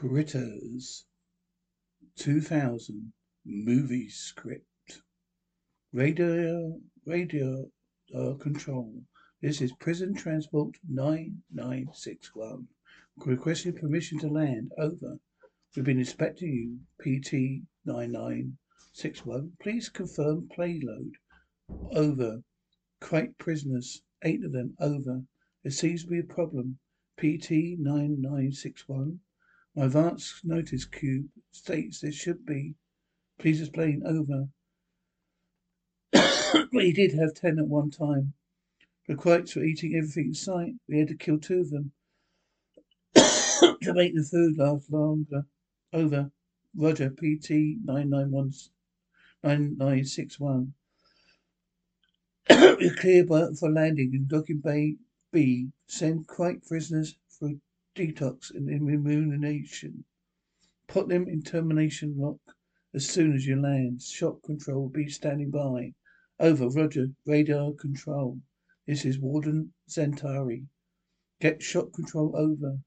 Critters 2000 movie script. Radio, radio uh, control. This is prison transport 9961. Requesting permission to land. Over. We've been inspecting you. PT 9961. Please confirm payload. Over. Krite prisoners. Eight of them. Over. There seems to be a problem. PT 9961. My advance notice cube states there should be. Please explain. Over. we did have ten at one time. The Krites were eating everything in sight. We had to kill two of them to make the food last longer. Over. Roger. PT 9961. We're clear for landing in docking bay B. Send Krite prisoners detox and immunization. Put them in termination lock as soon as you land. Shock control will be standing by. Over. Roger. Radar control. This is Warden Zantari. Get shock control over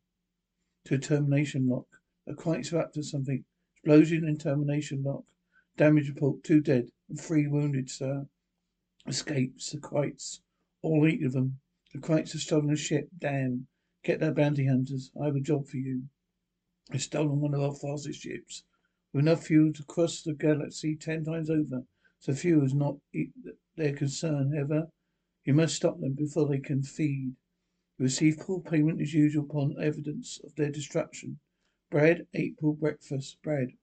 to termination lock. A Krites are up to something. Explosion in termination lock. Damage report. Two dead and three wounded, sir. Escapes. The Krites. All eight of them. The Krites have stolen a ship. Damn. Get their bounty hunters. I have a job for you. They've stolen one of our fastest ships. With enough fuel to cross the galaxy ten times over. So fuel is not their concern ever. You must stop them before they can feed. You receive full payment as usual upon evidence of their destruction. Bread, April breakfast, bread.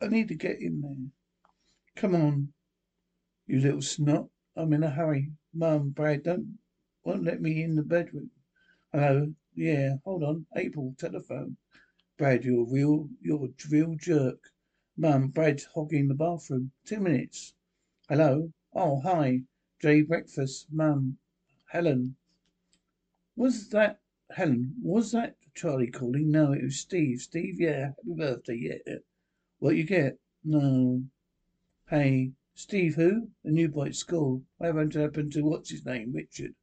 I need to get in there. Come on, you little snot. I'm in a hurry. Mum, Brad, don't won't let me in the bedroom. Hello? Yeah, hold on. April, telephone. Brad, you're a real, you're a real jerk. Mum, Brad's hogging the bathroom. Two minutes. Hello? Oh, hi. Jay breakfast. Mum. Helen. Was that Helen? Was that Charlie calling? No, it was Steve. Steve, yeah. Happy birthday, yeah. What you get? No. Hey, Steve who? The new boy at school. What happened to what's his name? Richard.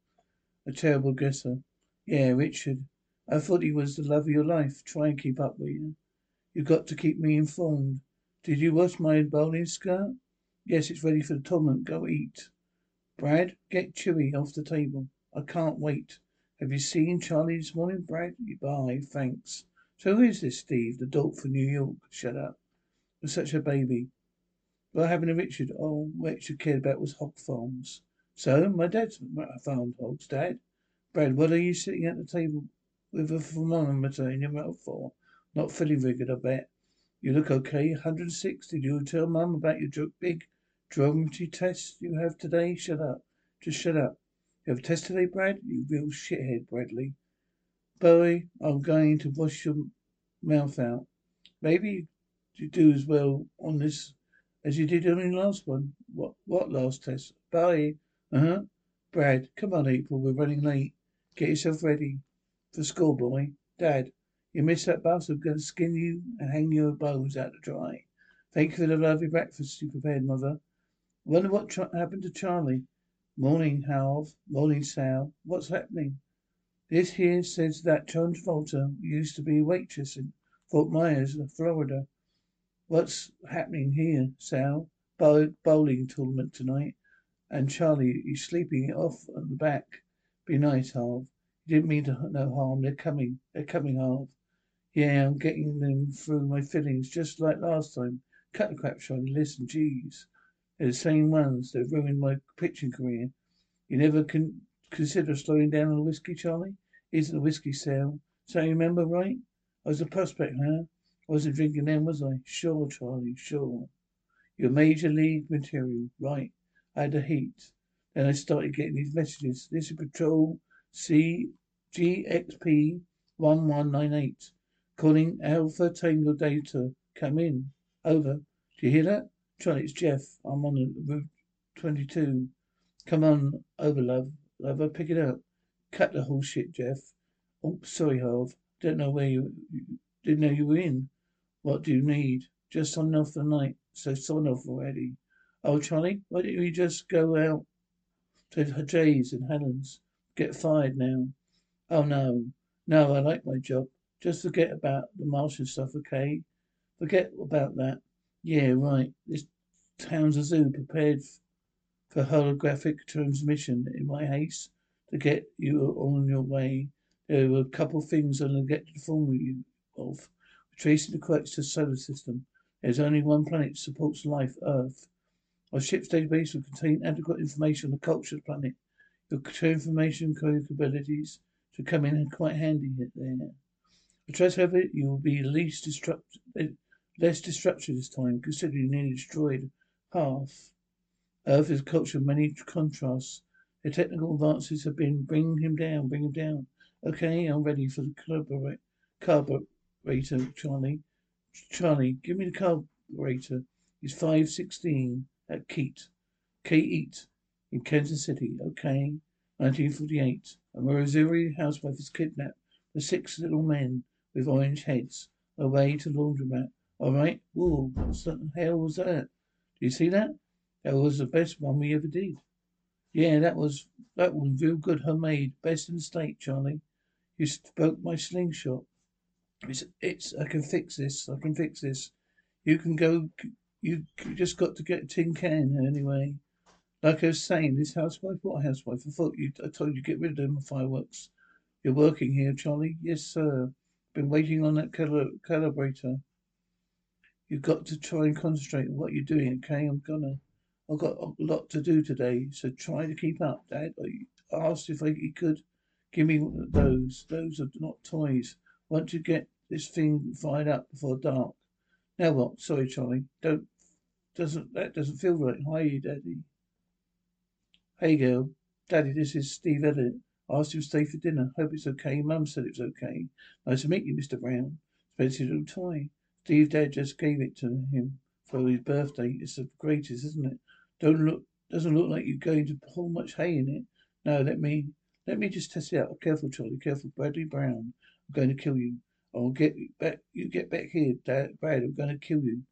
A terrible guesser. Yeah, Richard. I thought he was the love of your life. Try and keep up, will you? You've got to keep me informed. Did you wash my bowling skirt? Yes, it's ready for the tournament. Go eat. Brad, get Chewy off the table. I can't wait. Have you seen Charlie this morning, Brad? Bye, thanks. So who is this Steve, the dolt from New York? Shut up. You're such a baby. What happened to Richard? Oh, Richard cared about was hog farms. So, my dad's farmed hogs, Dad. Brad, what are you sitting at the table with a thermometer in your mouth for? Not feeling very good, I bet. You look okay. 106. Did you tell Mum about your big geometry test you have today? Shut up. Just shut up. You have a test today, Brad? You real shithead, Bradley. Boy, I'm going to wash your mouth out. Maybe you do as well on this as you did on your last one. What what last test? Bye. Uh-huh. Brad, come on, April. We're running late. Get yourself ready for school, boy. Dad, you missed that bus. I'm going to skin you and hang your bones out to dry. Thank you for the lovely breakfast you prepared, Mother. Wonder what tra- happened to Charlie. Morning, Halv. Morning, Sal. What's happening? This here says that John Travolta used to be a waitress in Fort Myers, Florida. What's happening here, Sal? Bow- bowling tournament tonight. And Charlie, he's sleeping it off on the back. Be nice, Halv. You didn't mean to no harm. They're coming. They're coming, Halv. Yeah, I'm getting them through my fillings just like last time. Cut the crap, Charlie. Listen, jeez. They're the same ones that ruined my pitching career. You never con- consider slowing down on the whiskey, Charlie? Isn't the whiskey sale? So you remember, right? I was a prospect, huh? I wasn't drinking then, was I? Sure, Charlie, sure. You're major league material, right? I had the heat. Then I started getting these messages. This is Patrol C GXP one one nine eight. Calling Alpha Tango Delta. Come in. Over. Do you hear that? Charlie, it's Jeff. I'm on Route 22. Come on over, love. Lover, pick it up. Cut the whole shit, Jeff. Oh, sorry, Halv. Don't know where you, you didn't know you were in. What do you need? Just sign off the night. So sign off already. Oh, Charlie, why don't you just go out Jay's and Helen's? Get fired now. Oh, no. No, I like my job. Just forget about the Martian stuff, okay? Forget about that. Yeah, right. This town's a zoo prepared for holographic transmission. In my haste to get you on your way, there were a couple of things I'm going to inform you of. Tracing the correct to solar system. There's only one planet supports life, Earth. Our ship's database will contain adequate information on the culture of the planet. Your information capabilities should come in quite handy there. The trust however, you will be least disrupt, less disruptive this time, considering you nearly destroyed half. Earth is a culture of many contrasts. The technical advances have been bring him down, bring him down. Okay, I'm ready for the carburetor, carburetor, Charlie. Charlie, give me the carburetor. It's five sixteen at Keat. K-Eat in Kansas City. Okay. 1948. A Missouri housewife is kidnapped. The six little men with orange heads. Away to laundromat. Alright. Whoa, what the hell was that? Do you see that? That was the best one we ever did. Yeah, that was that was real good homemade. Best in the state, Charlie. You spoke my slingshot. It's it's I can fix this. I can fix this. You can go you just got to get a tin can anyway. Like I was saying, this housewife, what housewife? I thought you I told you get rid of them fireworks. You're working here, Charlie? Yes, sir. Been waiting on that cal- calibrator. You've got to try and concentrate on what you're doing, okay? I'm gonna. I've got a lot to do today, so try to keep up, Dad. I asked if I, he could give me those. Those are not toys. Want to get this thing fired up before dark. Now what? Sorry, Charlie. Don't doesn't that doesn't feel right. Hi, Daddy. Hey, girl. Daddy, this is Steve Elliott. Asked him to stay for dinner. Hope it's okay. Mum said it was okay. Nice to meet you, Mr. Brown. Expensive little toy. Steve Dad just gave it to him for his birthday. It's the greatest, isn't it? Don't look doesn't look like you're going to pull much hay in it. No, let me let me just test it out. Careful, Charlie, careful. Bradley Brown. I'm going to kill you. I'll get back you get back here, Dad Brad, I'm gonna kill you.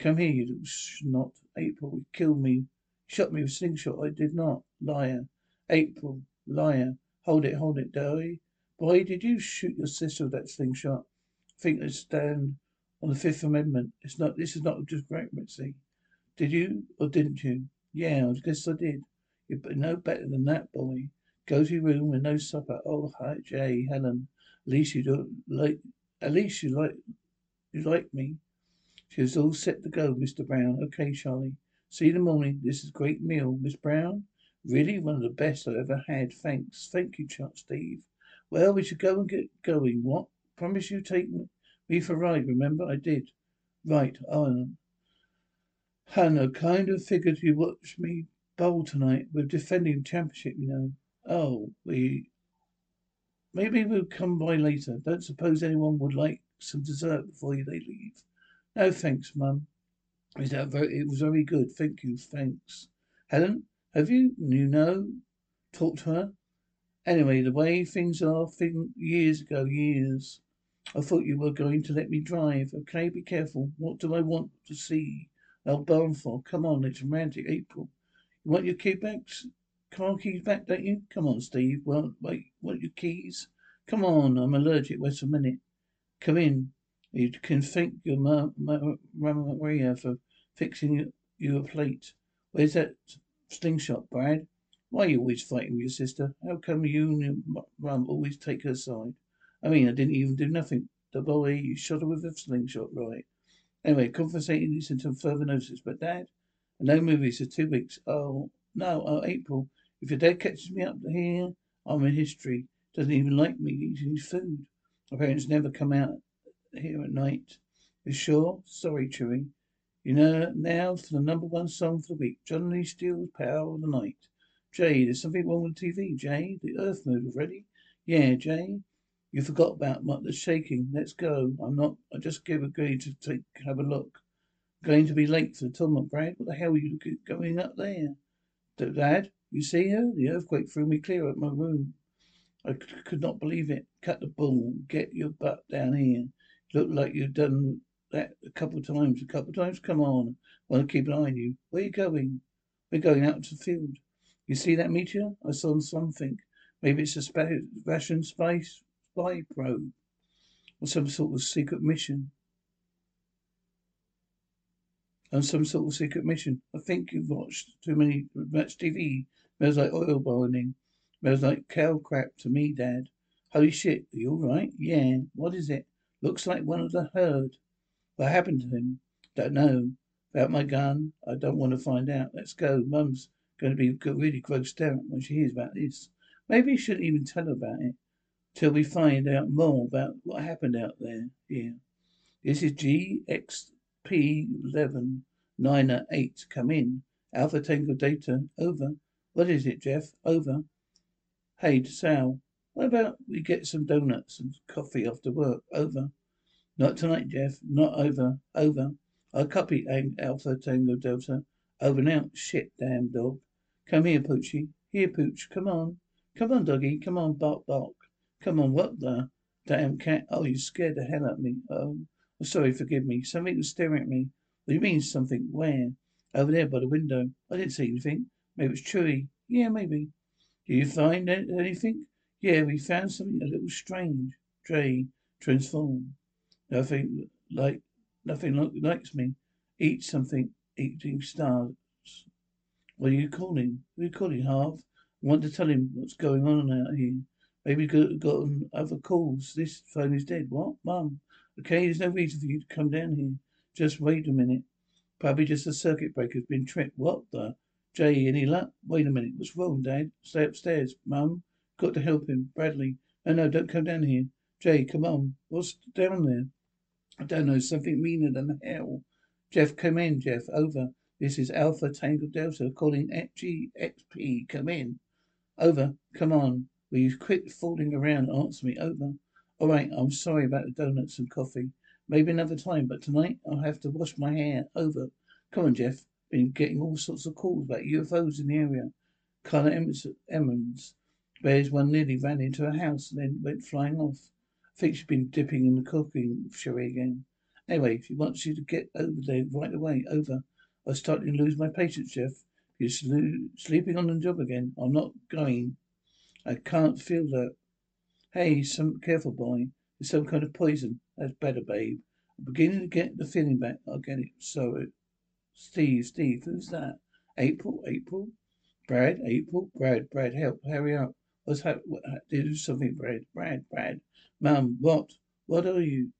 Come here, you little snot. April, you killed me. Shot me with a slingshot. I did not. Liar. April. Liar. Hold it, hold it, Dowie. Boy, did you shoot your sister with that slingshot? I think they stand on the Fifth Amendment. It's not. This is not just pregnancy. Did you or didn't you? Yeah, I guess I did. You're no better than that, boy. Go to your room with no supper. Oh, hi, Jay, Helen. At least you don't like. At least you like. You like me. She was all set to go, Mr. Brown. Okay, Charlie. See you in the morning. This is a great meal, Miss Brown. Really one of the best I ever had. Thanks. Thank you, Chuck Steve. Well, we should go and get going. What? Promise you take me for a ride, remember? I did. Right, on. Um, Hannah, kind of figured you watch me bowl tonight. We're defending championship, you know. Oh, we maybe we'll come by later. Don't suppose anyone would like some dessert before they leave. No, thanks, Mum. Is that very, it was very good. Thank you. Thanks. Helen? Have you? You know? Talked to her? Anyway, the way things are, thing, years ago, years. I thought you were going to let me drive. Okay, be careful. What do I want to see? Barn for? Come on, it's romantic April. You want your key back? Car keys back, don't you? Come on, Steve. Well, wait, want your keys? Come on, I'm allergic. Wait a minute. Come in. You can thank your ma- Maria for fixing you a plate. Where's that slingshot, Brad. Why are you always fighting with your sister? How come you and your mum always take her side? I mean, I didn't even do nothing. The boy, you shot her with a slingshot, right? Anyway, compensating this until further notice. But Dad, no movies for two weeks. Oh, no, oh, April. If your dad catches me up here, I'm in history. Doesn't even like me eating his food. My parents never come out here at night. You sure? Sorry, Chewy. You know, now for the number one song for the week. Johnny Steele's Power of the Night. Jay, there's something wrong with the TV, Jay. The Earth moved already? Yeah, Jay. You forgot about the shaking. Let's go. I'm not, I just gave a agreed to take, have a look. Going to be late for the tournament, Brad. What the hell are you going up there? Dad, you see her? The earthquake threw me clear of my room. I could not believe it. Cut the bull. Get your butt down here. Look like you've done that a couple times. A couple times? Come on. I want to keep an eye on you. Where are you going? We're going out to the field. You see that meteor? I saw something. Maybe it's a Russian space spy probe. or some sort of secret mission. On some sort of secret mission. I think you've watched too many much TV. Smells like oil burning. Smells like cow crap to me, Dad. Holy shit, are you alright? Yeah. What is it? Looks like one of the herd. What happened to him? Don't know. About my gun? I don't want to find out. Let's go. Mum's going to be really grossed out when she hears about this. Maybe you shouldn't even tell her about it till we find out more about what happened out there. Here. This is GXP11 8. Come in. Alpha Tango Delta. Over. What is it, Jeff? Over. Hey, Sal. What about we get some donuts and coffee after work? Over. Not tonight, Jeff. Not over. Over. I copy Alpha Tango Delta. Over now. Shit, damn dog. Come here, Poochie. Here, Pooch. Come on. Come on, doggy. Come on, bark, bark. Come on, what the damn cat? Oh, you scared the hell out of me. Oh, sorry, forgive me. Something was staring at me. What do you mean, something? Where? Over there by the window. I didn't see anything. Maybe it's Chewy. Yeah, maybe. Do you find anything? Yeah, we found something a little strange. Dre, transform. Nothing like, nothing like, likes me. Eat something, eating stars. What are you calling? Who are you calling, Harv? I want to tell him what's going on out here. Maybe got, got other calls. This phone is dead. What? Mum. Okay, there's no reason for you to come down here. Just wait a minute. Probably just a circuit breaker's been tripped. What the? Jay, any luck? Wait a minute. What's wrong, Dad? Stay upstairs. Mum. Got to help him. Bradley. No, no, don't come down here. Jay, come on. What's down there? I don't know. Something meaner than hell. Jeff, come in, Jeff. Over. This is Alpha Tango Delta calling GXP. Come in. Over. Come on. Will you quit fooling around answer me? Over. All right, I'm sorry about the donuts and coffee. Maybe another time, but tonight I'll have to wash my hair. Over. Come on, Jeff. Been getting all sorts of calls about UFOs in the area. Carla Emmons. Bears one nearly ran into a house and then went flying off. I think she's been dipping in the cooking sherry again. Anyway, she wants you to get over there right away. Over. I'm starting to lose my patience, Jeff. You're sleeping on the job again. I'm not going. I can't feel that. Hey, some careful boy. It's some kind of poison. That's better, babe. I'm beginning to get the feeling back. I'll get it. So, uh, Steve, Steve, who's that? April, April, Brad, April, Brad, Brad, help, hurry up. Hap- what, do something, Brad, Brad, Brad. Mum, what? What are you?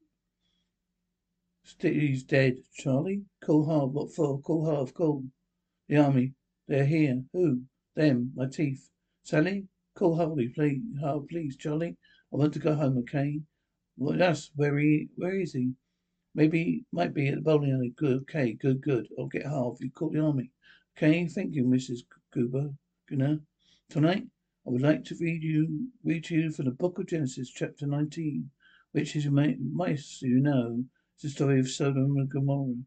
Steve's dead. Charlie? Call hard. What for? Call hard. Call. The army. They're here. Who? Them. My teeth. Sally? Call Harvey, please. Harvey, please, Charlie. I want to go home, okay? Well, that's where he, where is he? Maybe, might be at the bowling alley. Good, okay, good, good. I'll get Harvey. Call the army. Okay, thank you, Mrs. Goober. Good Tonight, I would like to read you, read to you from the book of Genesis, chapter 19, which is, most you know, is the story of Sodom and Gomorrah.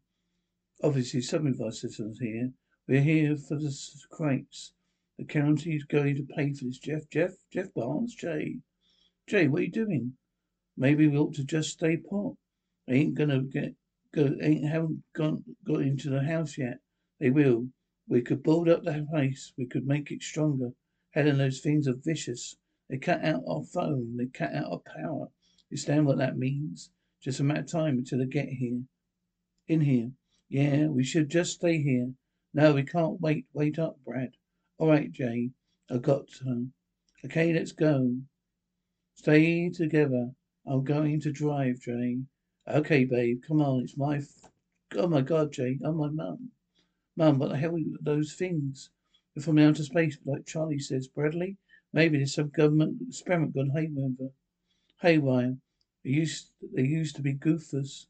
Obviously, some of our citizens here, we're here for the Krites. The county's going to pay for this, Jeff. Jeff? Jeff Barnes? Jay? Jay, what are you doing? Maybe we ought to just stay put. They ain't gonna get, go, ain't, haven't gone, got into the house yet. They will. We could build up the place. We could make it stronger. Helen, those things are vicious. They cut out our phone. They cut out our power. You understand what that means? Just a matter of time until they get here. In here. Yeah, we should just stay here. No, we can't wait. Wait up, Brad. All right, Jay. I got to. Okay, let's go. Stay together. I'm going to drive, Jay. Okay, babe. Come on. It's my. F- oh my God, Jay. Oh my mum. Mum, what the hell are those things? From outer space, like Charlie says. Bradley. Maybe there's some government experiment gone haywire. Haywire. They used they used to be goofers.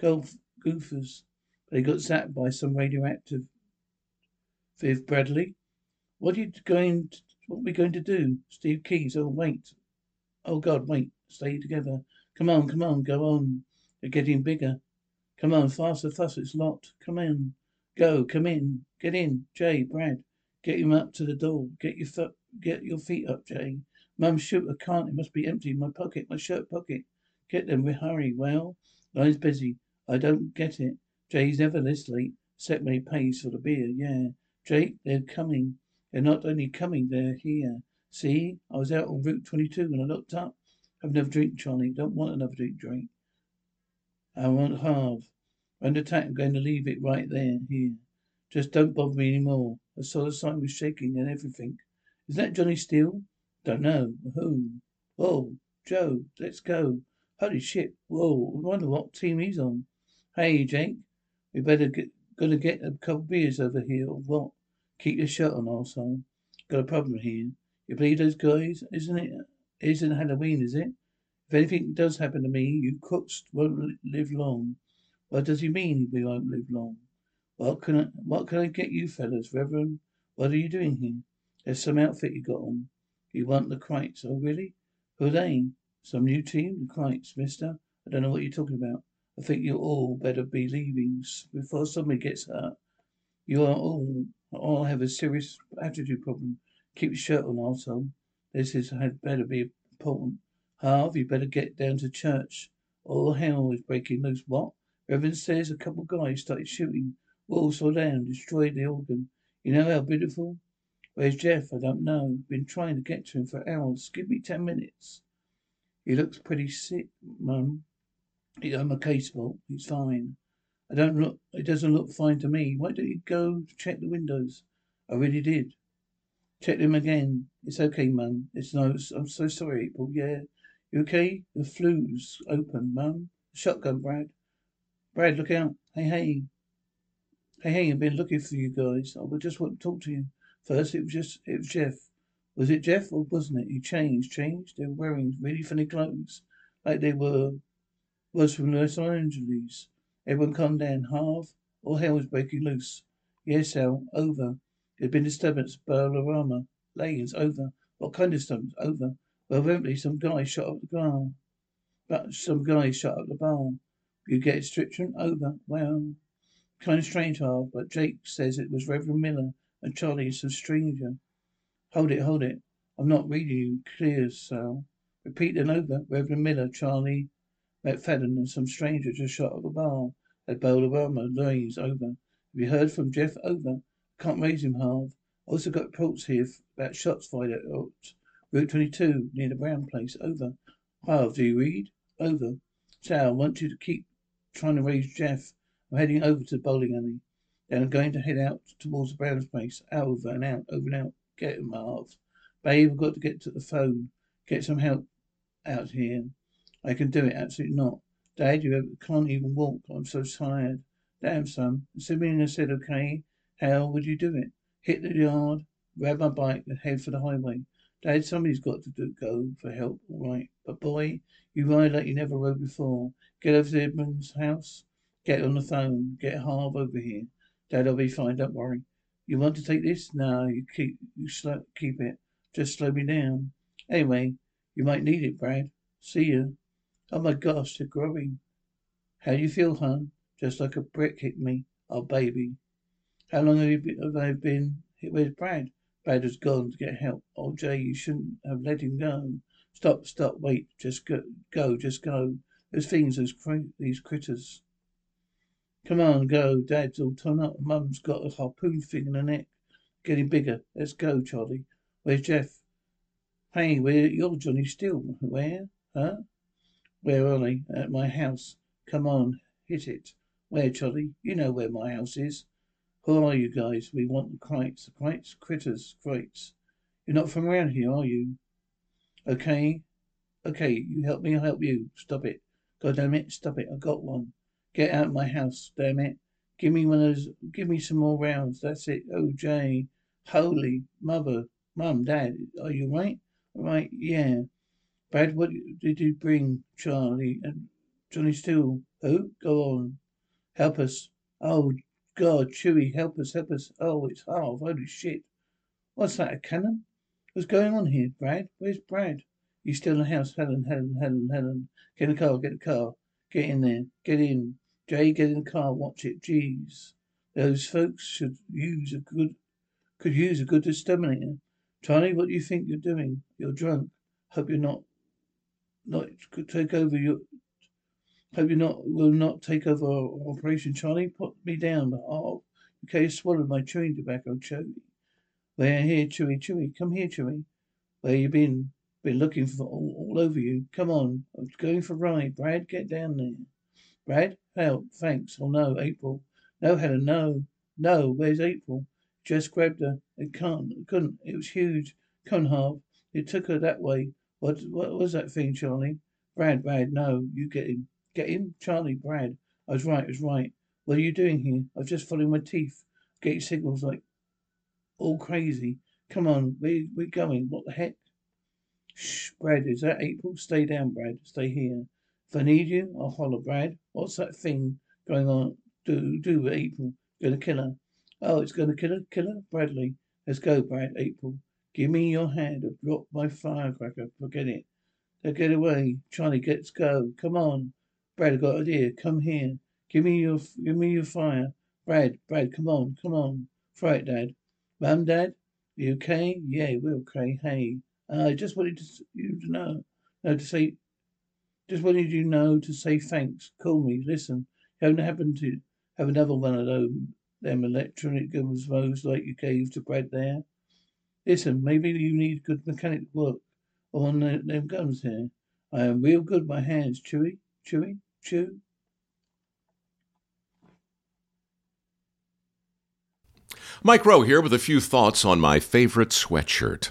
Golf goofers. They got zapped by some radioactive. Viv Bradley. What are you going to, what are we going to do? Steve Keys, oh wait. Oh God, wait. Stay together. Come on, come on, go on. They're getting bigger. Come on, faster, faster, it's locked. Come in. Go, come in. Get in. Jay, Brad. Get him up to the door. Get your foot get your feet up, Jane. Mum, shoot, I can't. It must be empty. My pocket, my shirt pocket. Get them, we hurry. Well, line's busy. I don't get it. Jay's never this late. Set he pays for the beer, yeah. Jake, they're coming. They're not only coming, they're here. See, I was out on Route 22 when I looked up. Have another drink, Charlie. Don't want another drink, drink. I want half. Under attack, I'm going to leave it right there, here. Just don't bother me any more. I saw the sign was shaking and everything. Is that Johnny Steele? Don't know. Who? Whoa, Joe, let's go. Holy shit. Whoa, I wonder what team he's on. Hey, Jake, we better get, gotta get a couple beers over here or what? Keep your shirt on, arsehole. Got a problem here. You believe those guys? Isn't it? Isn't Halloween, is it? If anything does happen to me, you crooks won't live long. What does he mean we won't live long? What can I, what can I get you fellas, Reverend? What are you doing here? There's some outfit you got on. You want the Krites. Oh, really? Who are they? Some new team? The Krites, mister? I don't know what you're talking about. I think you all better be leaving before somebody gets hurt. You are all, all have a serious attitude problem. Keep your shirt on, arsehole. This is had better be important. Harv, you better get down to church. All hell is breaking loose. What? Reverend says a couple of guys started shooting. Walls fell down, destroyed the organ. You know how beautiful? Where's Jeff? I don't know. Been trying to get to him for hours. Give me ten minutes. He looks pretty sick, Mum. I'm a case fault. He's fine. I don't look. It doesn't look fine to me. Why don't you go check the windows? I really did. Check them again. It's okay, Mum. It's no. I'm so sorry, April. Yeah. You okay? The flue's open, Mum. Shotgun, Brad. Brad, look out. Hey, hey. Hey, hey, I've been looking for you guys. I just want to talk to you. First, it was just, it was Jeff. Was it Jeff or wasn't it? He changed, changed. They were wearing really funny clothes. Like they were, was from Los Angeles. Everyone calm down. Harv. All hell was breaking loose. Yes, Al. Over. There'd been disturbance. Ballarama. Lanes. Over. What kind of disturbance? Over. Well, evidently some guy shot up the bar. But some guy shot up the bar. You get restriction? Over. Well, kind of strange, Harv, but Jake says it was Reverend Miller and Charlie some stranger. Hold it, hold it. I'm not reading you clear, Sal. Repeat then over. Reverend Miller, Charlie McFadden, and some stranger just shot up the bar at Balderrama Lanes. Over. Have you heard from Jeff? Over. Can't raise him, Harv. Also got reports here about shots fired at Route 22 near the Brown place. Over. Harv, do you read? Over. Sal, want you to keep trying to raise Jeff. I'm heading over to the bowling alley. Then I'm going to head out towards the Brown's place. Over and out, over and out. Get him, Harv. Babe, I've got to get to the phone. Get some help out here. I can do it. Absolutely not. Dad, you can't even walk. I'm so tired. Damn, son. I said okay, how would you do it? Hit the yard, grab my bike, and head for the highway. Dad, somebody's got to do, go for help, all right. But boy, you ride like you never rode before. Get over to Edmund's house. Get on the phone. Get Harv over here. Dad, I'll be fine. Don't worry. You want to take this? No, you keep you slow, keep it. Just slow me down. Anyway, you might need it, Brad. See ya. Oh my gosh, they're growing. How do you feel, hon? Just like a brick hit me. Oh, baby. How long have you been, have I been? Where's Brad? Brad has gone to get help. Oh, Jay, you shouldn't have let him go. Stop, stop, wait. Just go, go, just go. Those things, those cr- these critters. Come on, go. Dad's all torn up. Mum's got a harpoon thing in her neck. Getting bigger. Let's go, Charlie. Where's Jeff? Hey, where you're Johnny Steele. Where? Huh? Where are they? At my house. Come on, hit it. Where, Charlie? You know where my house is. Who are you guys? We want the Krites. The Krites? Critters. Krites. You're not from around here, are you? Okay. Okay, you help me, I'll help you. Stop it. God damn it, stop it. I got one. Get out of my house, damn it. Give me one of those, give me some more rounds. That's it. Oh, Jay. Holy mother. Mum, Dad, are you right? Right, yeah. Brad, what did you bring Charlie and Johnny Steele? Who? Go on. Help us. Oh, God, Chewy, help us, help us. Oh, it's Harv. Holy shit. What's that, a cannon? What's going on here, Brad? Where's Brad? You still in the house? Helen, Helen, Helen, Helen. Get in the car, get the car. Get in there. Get in. Jay, get in the car, watch it. Jeez. Those folks should use a good, could use a good exterminator. Charlie, what do you think you're doing? You're drunk. Hope you're not, not take over your, hope you're not, will not take over our operation. Charlie, put me down, oh, okay, swallowed my chewing tobacco, Chewy. Where here, Chewy, Chewy, come here, Chewy. Where you been? Been looking for all, all over you. Come on. I'm going for a ride. Brad, get down there. Brad? Help. Thanks. Oh no, April. No, Helen, no. No, where's April? Just grabbed her. It can't. It couldn't. It was huge. On, Harv. It took her that way. What, what was that thing, Charlie? Brad, Brad, no. You get him. Get him? Charlie, Brad. I was right, I was right. What are you doing here? I was just following my teeth. Getting signals like all crazy. Come on, we going? What the heck? Shh, Brad, is that April? Stay down, Brad. Stay here. If I need you, I'll holler, Brad. What's that thing going on? Do do with April? Gonna kill her. Oh, it's gonna kill her? Kill her? Bradley. Let's go, Brad. April. Give me your hand. I've dropped my firecracker. Forget it. Now get away. Charlie, let's go. Come on. Brad, I got an idea. Come here. Give me your give me your fire. Brad, Brad, come on, come on. Throw it, Dad. Mum, Dad? You okay? Yeah, we're okay. Hey. Uh, I just wanted to, you to know, no, to say, just wanted you know to say thanks. Call me. Listen, you haven't happened to have another one of those, them electronic gizmos like you gave to Brad there? Listen, maybe you need good mechanic work on them guns here. I am real good my hands. Chewy, chewy, chew. Mike Rowe here with a few thoughts on my favorite sweatshirt.